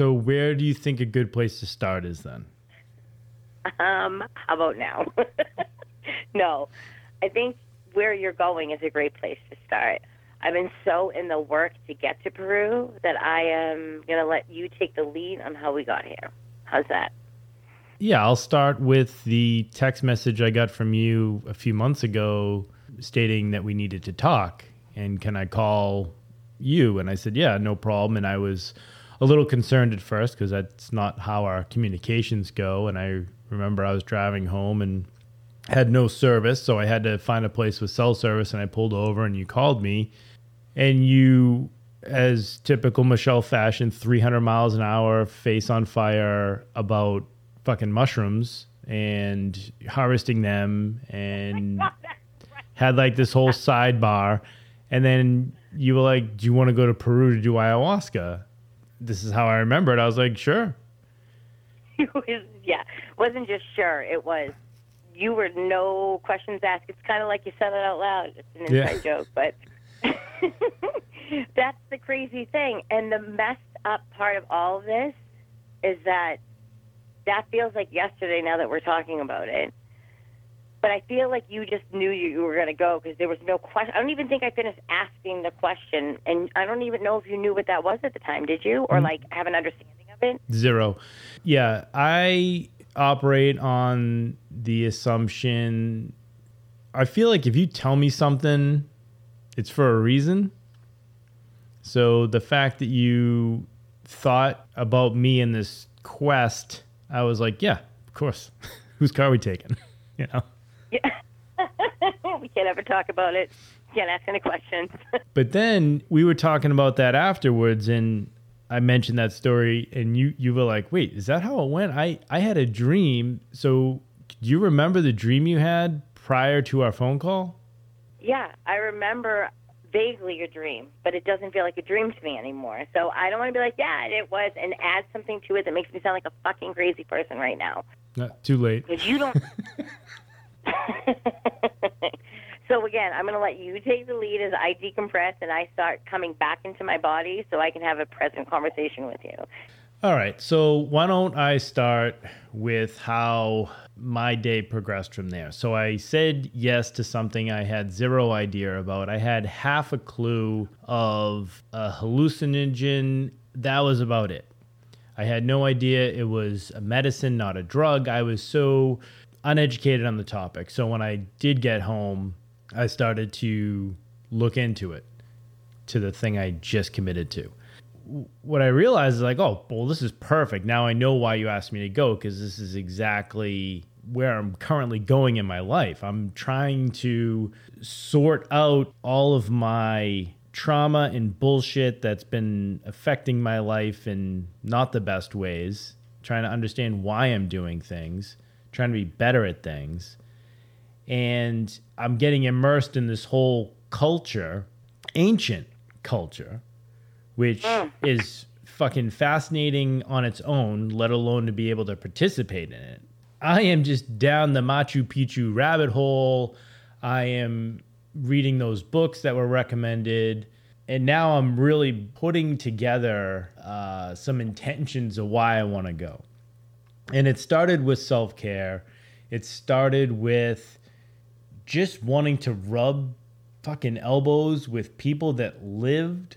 So, where do you think a good place to start is then? Um, how about now? no, I think where you're going is a great place to start. I've been so in the work to get to Peru that I am going to let you take the lead on how we got here. How's that? Yeah, I'll start with the text message I got from you a few months ago stating that we needed to talk. And can I call you? And I said, yeah, no problem. And I was a little concerned at first because that's not how our communications go. And I remember I was driving home and had no service. So I had to find a place with cell service. And I pulled over and you called me. And you, as typical Michelle fashion, 300 miles an hour, face on fire about fucking mushrooms and harvesting them and had like this whole sidebar. And then you were like, Do you want to go to Peru to do ayahuasca? This is how I remember it. I was like, Sure. yeah, wasn't just sure. It was you were no questions asked. It's kind of like you said it out loud. It's an inside yeah. joke, but that's the crazy thing. And the messed up part of all of this is that that feels like yesterday now that we're talking about it. But I feel like you just knew you were going to go because there was no question. I don't even think I finished asking the question, and I don't even know if you knew what that was at the time. Did you, or mm-hmm. like have an understanding of it? Zero. Yeah, I operate on the assumption. I feel like if you tell me something, it's for a reason. So the fact that you thought about me in this quest I was like, yeah, of course. Whose car are we taking? you know? Can't ever talk about it. Can't ask any questions. but then we were talking about that afterwards, and I mentioned that story, and you you were like, "Wait, is that how it went?" I I had a dream. So, do you remember the dream you had prior to our phone call? Yeah, I remember vaguely a dream, but it doesn't feel like a dream to me anymore. So I don't want to be like, yeah, it was, and add something to it that makes me sound like a fucking crazy person right now. Not too late. Because you don't. so again, I'm going to let you take the lead as I decompress and I start coming back into my body, so I can have a present conversation with you. All right. So why don't I start with how my day progressed from there? So I said yes to something I had zero idea about. I had half a clue of a hallucinogen. That was about it. I had no idea it was a medicine, not a drug. I was so uneducated on the topic. So when I did get home, I started to look into it, to the thing I just committed to what I realized is like, oh, well, this is perfect. Now I know why you asked me to go because this is exactly where I'm currently going in my life. I'm trying to sort out all of my trauma and bullshit that's been affecting my life in not the best ways, trying to understand why I'm doing things, trying to be better at things. And I'm getting immersed in this whole culture, ancient culture which mm. is fucking fascinating on its own, let alone to be able to participate in it. I am just down the Machu Picchu rabbit hole. I am reading those books that were recommended. And now I'm really putting together uh, some intentions of why I want to go. And it started with self care. It started with just wanting to rub fucking elbows with people that lived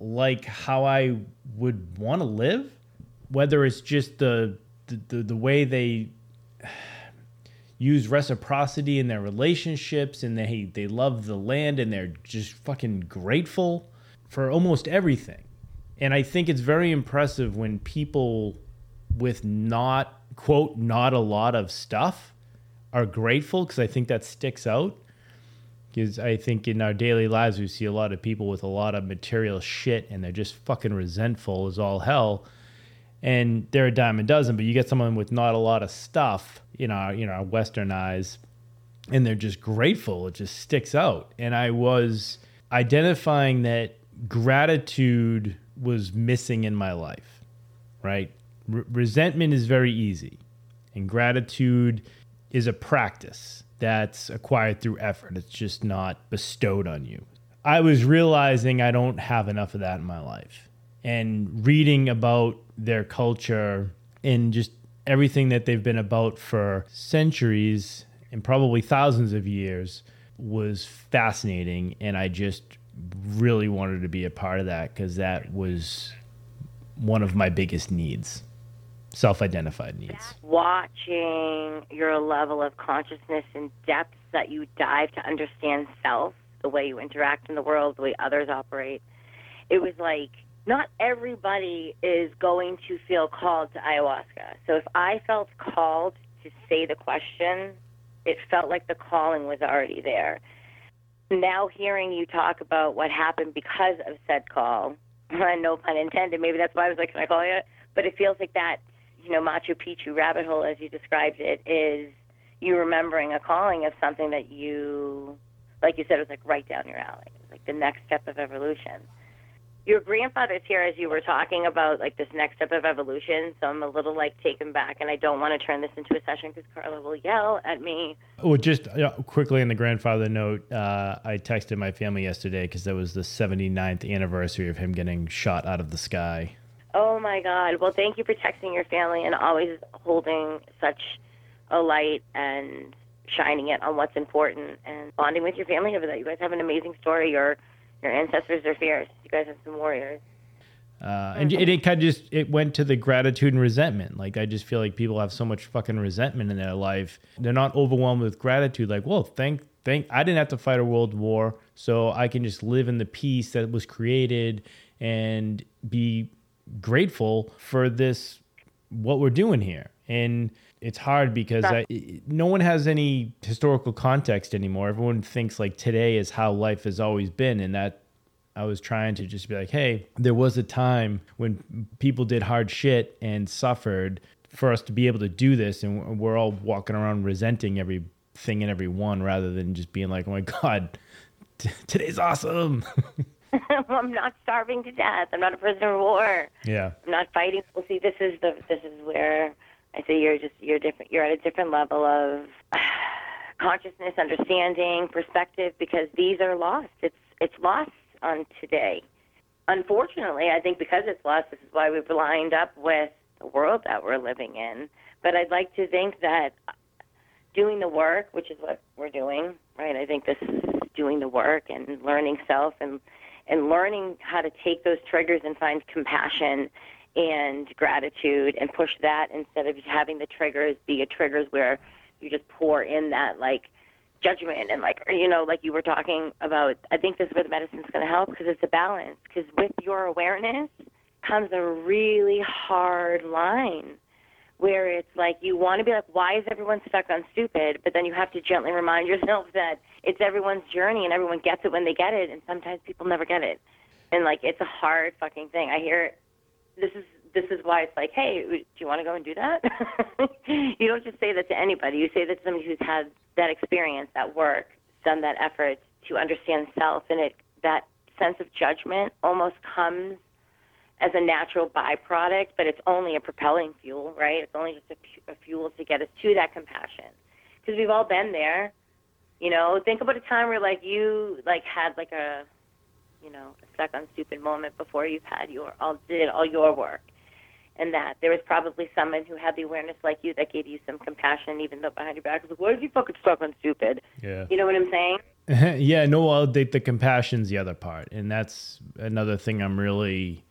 like how I would want to live, whether it's just the the, the, the way they use reciprocity in their relationships and they they love the land and they're just fucking grateful for almost everything. And I think it's very impressive when people with not quote not a lot of stuff are grateful because I think that sticks out because I think in our daily lives we see a lot of people with a lot of material shit and they're just fucking resentful as all hell. And they're a dime a dozen, but you get someone with not a lot of stuff in our you know our Western eyes, and they're just grateful. It just sticks out. And I was identifying that gratitude was missing in my life. Right, R- resentment is very easy, and gratitude is a practice that's acquired through effort. It's just not bestowed on you. I was realizing I don't have enough of that in my life. and reading about their culture and just everything that they've been about for centuries and probably thousands of years was fascinating and I just really wanted to be a part of that because that was one of my biggest needs self-identified needs. Watching your level of consciousness and depth that you dive to understand self the way you interact in the world the way others operate it was like not everybody is going to feel called to ayahuasca. So if i felt called to say the question it felt like the calling was already there. Now hearing you talk about what happened because of said call no pun intended maybe that's why i was like can i call you? But it feels like that you know, Machu Picchu rabbit hole, as you described it, is you remembering a calling of something that you, like you said, was like right down your alley. Like the next step of evolution. Your grandfather's here as you were talking about like this next step of evolution, so I'm a little like taken back, and I don't want to turn this into a session because Carla will yell at me. Oh, just quickly in the grandfather note, uh, I texted my family yesterday because that was the 79th anniversary of him getting shot out of the sky. Oh my God. Well, thank you for texting your family and always holding such a light and shining it on what's important and bonding with your family over that. You guys have an amazing story. Your your ancestors are fierce. You guys have some warriors. Uh, and it, it kind of just it went to the gratitude and resentment. Like I just feel like people have so much fucking resentment in their life. They're not overwhelmed with gratitude. Like, well, thank thank I didn't have to fight a world war, so I can just live in the peace that was created and be grateful for this what we're doing here. And it's hard because I, no one has any historical context anymore. Everyone thinks like today is how life has always been. And that i was trying to just be like hey there was a time when people did hard shit and suffered for us to be able to do this. And we're all walking around resenting everything and everyone rather than just being like oh my god t- today's awesome I'm not starving to death. I'm not a prisoner of war. Yeah. I'm not fighting. Well, see, this is the this is where I say you're just you're different. You're at a different level of consciousness, understanding, perspective, because these are lost. It's it's lost on today. Unfortunately, I think because it's lost, this is why we've lined up with the world that we're living in. But I'd like to think that doing the work, which is what we're doing, right? I think this is doing the work and learning self and and learning how to take those triggers and find compassion and gratitude and push that instead of having the triggers be a triggers where you just pour in that like judgment and like you know like you were talking about i think this is where the medicine's going to help because it's a balance because with your awareness comes a really hard line where it's like you want to be like why is everyone stuck on stupid? But then you have to gently remind yourself that it's everyone's journey and everyone gets it when they get it and sometimes people never get it. And like it's a hard fucking thing. I hear this is this is why it's like hey do you want to go and do that? You don't just say that to anybody. You say that to somebody who's had that experience that work done that effort to understand self and it that sense of judgment almost comes as a natural byproduct but it's only a propelling fuel right it's only just a, a fuel to get us to that compassion because we've all been there you know, think about a time where like you like had like a, you know, a stuck on stupid moment before you've had your all did all your work, and that there was probably someone who had the awareness like you that gave you some compassion, even though behind your back was like, "Why is he fucking stuck on stupid?" Yeah. You know what I'm saying? yeah. No, I'll date the compassion's the other part, and that's another thing I'm really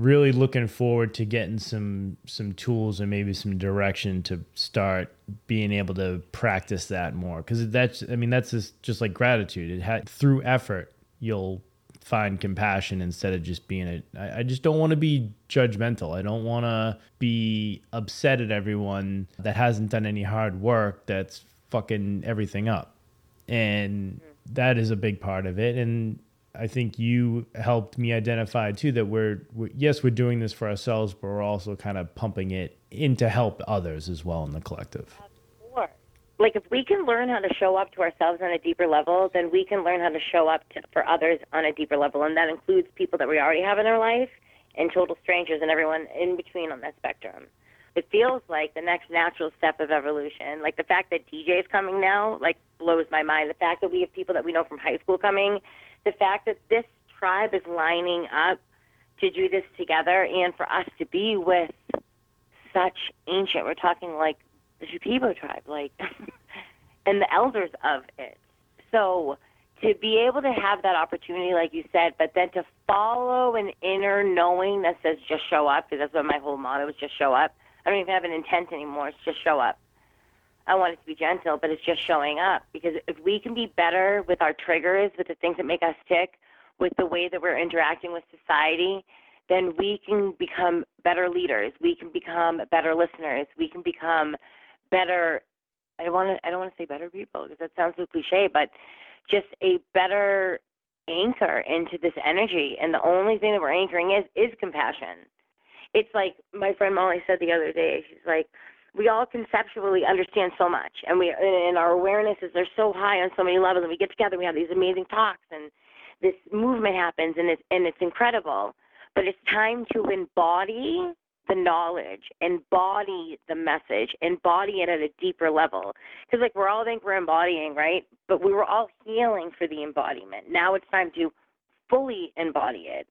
really looking forward to getting some some tools and maybe some direction to start being able to practice that more. Because that's i mean that's just, just like gratitude. It had through effort you'll find compassion instead of just being a I, I just don't want to be judgmental. I don't want to be upset at everyone that hasn't done any hard work that's fucking everything up. And that is a big part of it. And I think you helped me identify too that we're, we're, yes we're doing this for ourselves, but we're also kind of pumping it in to help others as well in the collective. Like if we can learn how to show up to ourselves on a deeper level, then we can learn how to show up to, for others on a deeper level, and that includes people that we already have in our life and total strangers and everyone in between on that spectrum. It feels like the next natural step of evolution. Like the fact that DJ is coming now, like blows my mind. The fact that we have people that we know from high school coming the fact that this tribe is lining up to do this together and for us to be with such ancient, we're talking like the Shipibo tribe, like, and the elders of it. So to be able to have that opportunity, like you said, but then to follow an inner knowing that says just show up, because that's what my whole motto is just show up. I don't even have an intent anymore. It's just show up. I want it to be gentle, but it's just showing up. Because if we can be better with our triggers, with the things that make us tick, with the way that we're interacting with society, then we can become better leaders. We can become better listeners. We can become better. I want to. I don't want to say better people because that sounds so cliche, but just a better anchor into this energy. And the only thing that we're anchoring is is compassion. It's like my friend Molly said the other day. She's like, we all conceptually understand so much, and we and our awarenesses are so high on so many levels, and we get together, and we have these amazing talks, and this movement happens, and it's and it's incredible. But it's time to embody the knowledge, embody the message, embody it at a deeper level. Because like we're all think we're embodying, right? But we were all healing for the embodiment. Now it's time to fully embody it.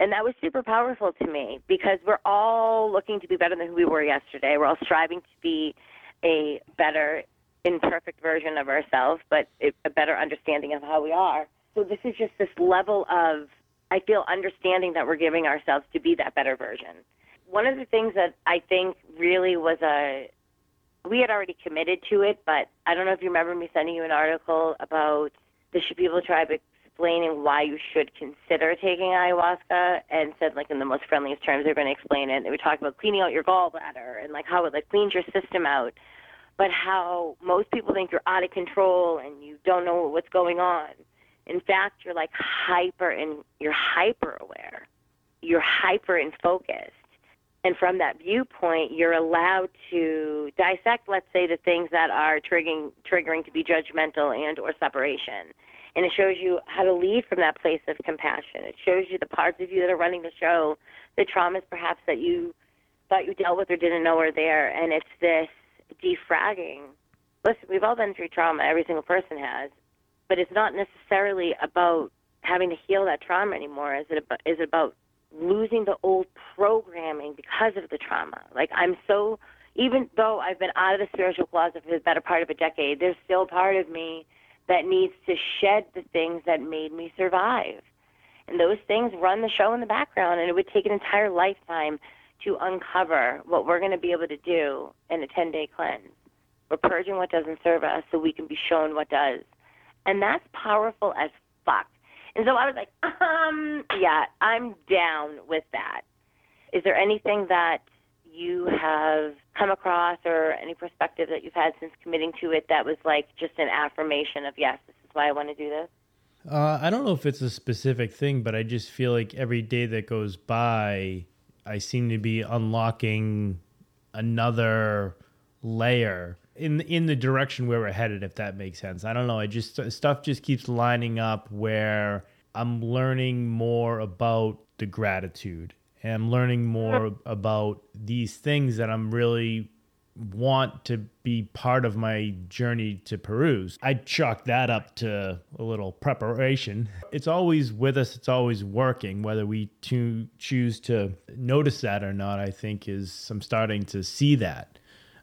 And that was super powerful to me because we're all looking to be better than who we were yesterday. We're all striving to be a better, imperfect version of ourselves, but a better understanding of how we are. So this is just this level of, I feel, understanding that we're giving ourselves to be that better version. One of the things that I think really was a, we had already committed to it, but I don't know if you remember me sending you an article about the Shipibo tribe explaining why you should consider taking ayahuasca and said like in the most friendliest terms they're going to explain it. They would talk about cleaning out your gallbladder and like how it like cleans your system out, but how most people think you're out of control and you don't know what's going on. In fact, you're like hyper and you're hyper aware. You're hyper and focused. And from that viewpoint, you're allowed to dissect, let's say, the things that are triggering triggering to be judgmental and or separation and it shows you how to lead from that place of compassion. It shows you the parts of you that are running the show, the traumas perhaps that you thought you dealt with or didn't know were there, and it's this defragging. Listen, we've all been through trauma, every single person has, but it's not necessarily about having to heal that trauma anymore. Is it about, is it about losing the old programming because of the trauma? Like I'm so even though I've been out of the spiritual closet for the better part of a decade, there's still part of me that needs to shed the things that made me survive. And those things run the show in the background, and it would take an entire lifetime to uncover what we're going to be able to do in a 10 day cleanse. We're purging what doesn't serve us so we can be shown what does. And that's powerful as fuck. And so I was like, um, yeah, I'm down with that. Is there anything that you have come across or any perspective that you've had since committing to it that was like just an affirmation of yes this is why i want to do this uh, i don't know if it's a specific thing but i just feel like every day that goes by i seem to be unlocking another layer in in the direction where we're headed if that makes sense. I don't know i just stuff just keeps lining up where i'm learning more about the gratitude and I'm learning more about these things that I'm really want to be part of my journey to peruse. I chalk that up to a little preparation. It's always with us, it's always working. Whether we to choose to notice that or not, I think is I'm starting to see that.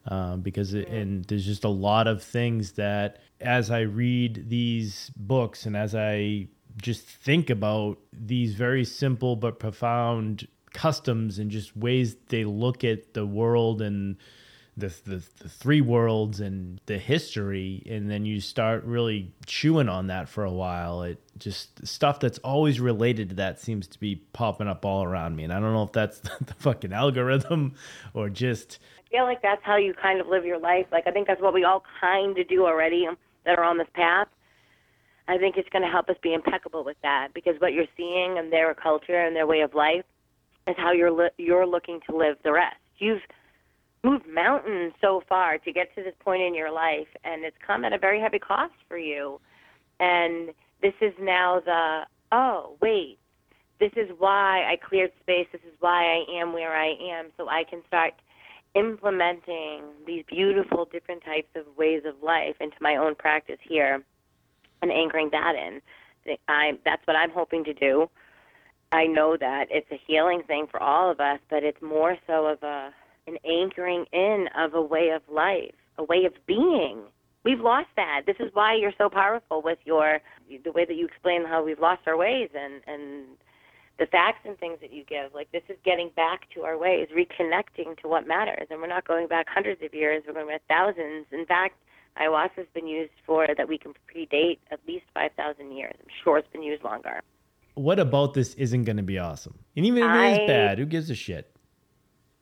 Uh, because it, and there's just a lot of things that as I read these books and as I just think about these very simple but profound customs and just ways they look at the world and the, the, the three worlds and the history and then you start really chewing on that for a while. It just stuff that's always related to that seems to be popping up all around me and i don't know if that's the fucking algorithm or just i feel like that's how you kind of live your life. Like i think that's what we all kind of do already that are on this path. I think it's going to help us be impeccable with that because what you're seeing in their culture and their way of life is how you're li- you're looking to live the rest. You've moved mountains so far to get to this point in your life, and it's come at a very heavy cost for you. And this is now the oh wait, this is why I cleared space. This is why I am where I am, so I can start implementing these beautiful different types of ways of life into my own practice here, and anchoring that in. I that's what I'm hoping to do I know that it's a healing thing for all of us, but it's more so of a an anchoring in of a way of life, a way of being. We've lost that. This is why you're so powerful with your the way that you explain how we've lost our ways and and the facts and things that you give. Like this is getting back to our ways, reconnecting to what matters. And we're not going back hundreds of years, we're going back thousands. In fact, ayahuasca has been used for that we can predate at least 5,000 years. I'm sure it's been used longer. What about this isn't going to be awesome? And even if it I- is bad, who gives a shit?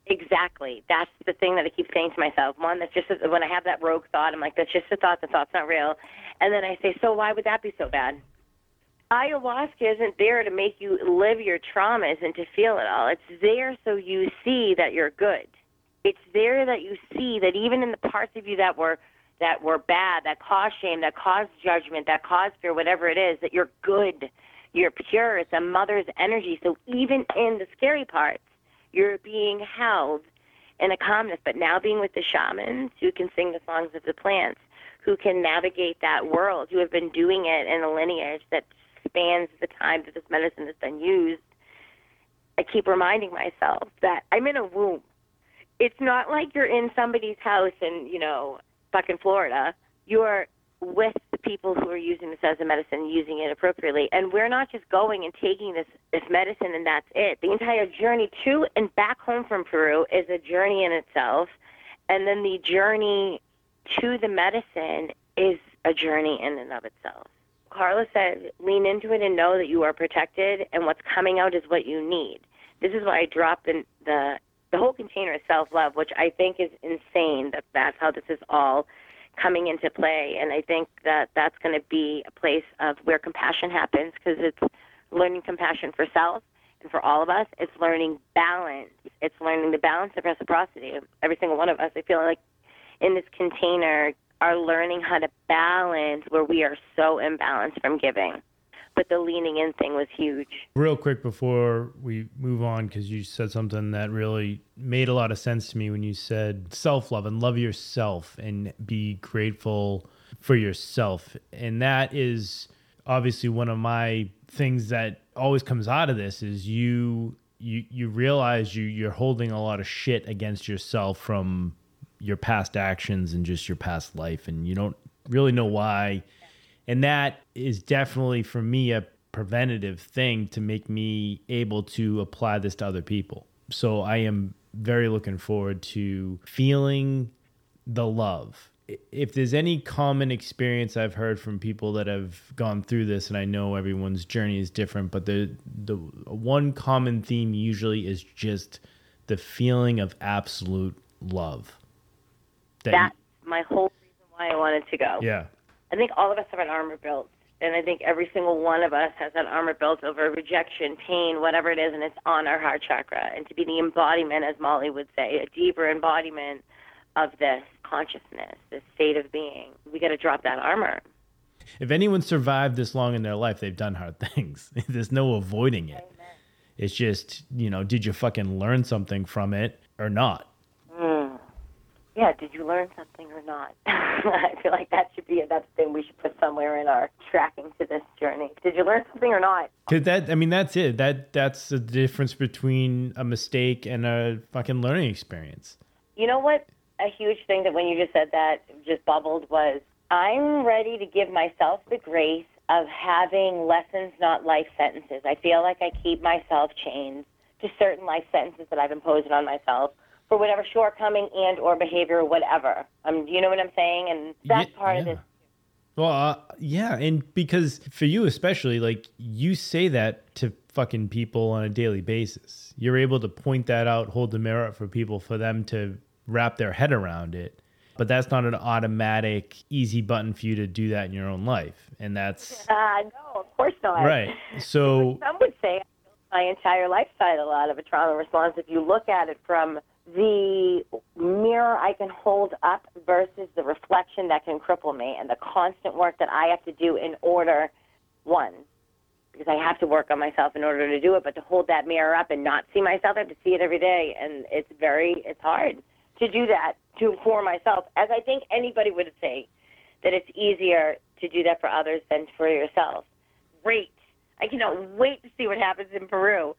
Exactly. That's the thing that I keep saying to myself. One, that's just when I have that rogue thought, I'm like, that's just a thought. The thought's not real. And then I say, so why would that be so bad? Ayahuasca isn't there to make you live your traumas and to feel it all. It's there so you see that you're good. It's there that you see that even in the parts of you that were that were bad, that caused shame, that caused judgment, that caused fear, whatever it is, that you're good. You're pure. It's a mother's energy. So even in the scary parts, you're being held in a calmness. But now being with the shamans who can sing the songs of the plants, who can navigate that world, who have been doing it in a lineage that spans the time that this medicine has been used, I keep reminding myself that I'm in a womb. It's not like you're in somebody's house in, you know, fucking Florida. You're with people who are using this as a medicine using it appropriately. And we're not just going and taking this, this medicine and that's it. The entire journey to and back home from Peru is a journey in itself. And then the journey to the medicine is a journey in and of itself. Carla said, lean into it and know that you are protected, and what's coming out is what you need. This is why I dropped in the the whole container of self love, which I think is insane. That that's how this is all coming into play, and I think that that's going to be a place of where compassion happens because it's learning compassion for self and for all of us. It's learning balance. It's learning the balance of reciprocity. Every single one of us, I feel like, in this container are learning how to balance where we are so imbalanced from giving. But the leaning in thing was huge. Real quick before we move on, because you said something that really made a lot of sense to me when you said self love and love yourself and be grateful for yourself. And that is obviously one of my things that always comes out of this is you you you realize you you're holding a lot of shit against yourself from your past actions and just your past life and you don't really know why and that is definitely for me a preventative thing to make me able to apply this to other people. So I am very looking forward to feeling the love. If there's any common experience I've heard from people that have gone through this, and I know everyone's journey is different, but the the one common theme usually is just the feeling of absolute love. That That's my whole reason why I wanted to go. yeah. I think all of us have an armor built. And I think every single one of us has that armor built over rejection, pain, whatever it is, and it's on our heart chakra. And to be the embodiment, as Molly would say, a deeper embodiment of this consciousness, this state of being, we got to drop that armor. if anyone survived this long in their life, they've done hard things. There's no avoiding it. It's just, you know, did you fucking learn something from it or not? Yeah, did you learn something or not? I feel like that should be that's the thing we should put somewhere in our tracking to this journey. Did you learn something or not? Cause that, I mean, that's it. That that's the difference between a mistake and a fucking learning experience. You know what? A huge thing that when you just said that just bubbled was I'm ready to give myself the grace of having lessons, not life sentences. I feel like I keep myself chained to certain life sentences that I've imposed on myself for whatever shortcoming and or behavior or whatever. Um, you know what I'm saying? And that's Ye- part of yeah. this. Well, uh, yeah, and because for you especially, like you say that to fucking people on a daily basis. You're able to point that out, hold the mirror up for people for them to wrap their head around it. But that's not an automatic, easy button for you to do that in your own life, and that's Uh, no, of course not. right. So Some would say my entire lifestyle lot of a trauma response. If you look at it from the mirror I can hold up versus the reflection that can cripple me, and the constant work that I have to do in order, one, because I have to work on myself in order to do it, but to hold that mirror up and not see myself, I have to see it every day, and it's very, it's hard to do that to for myself, as I think anybody would say that it's easier to do that for others than for yourself. Great. I cannot wait to see what happens in Peru.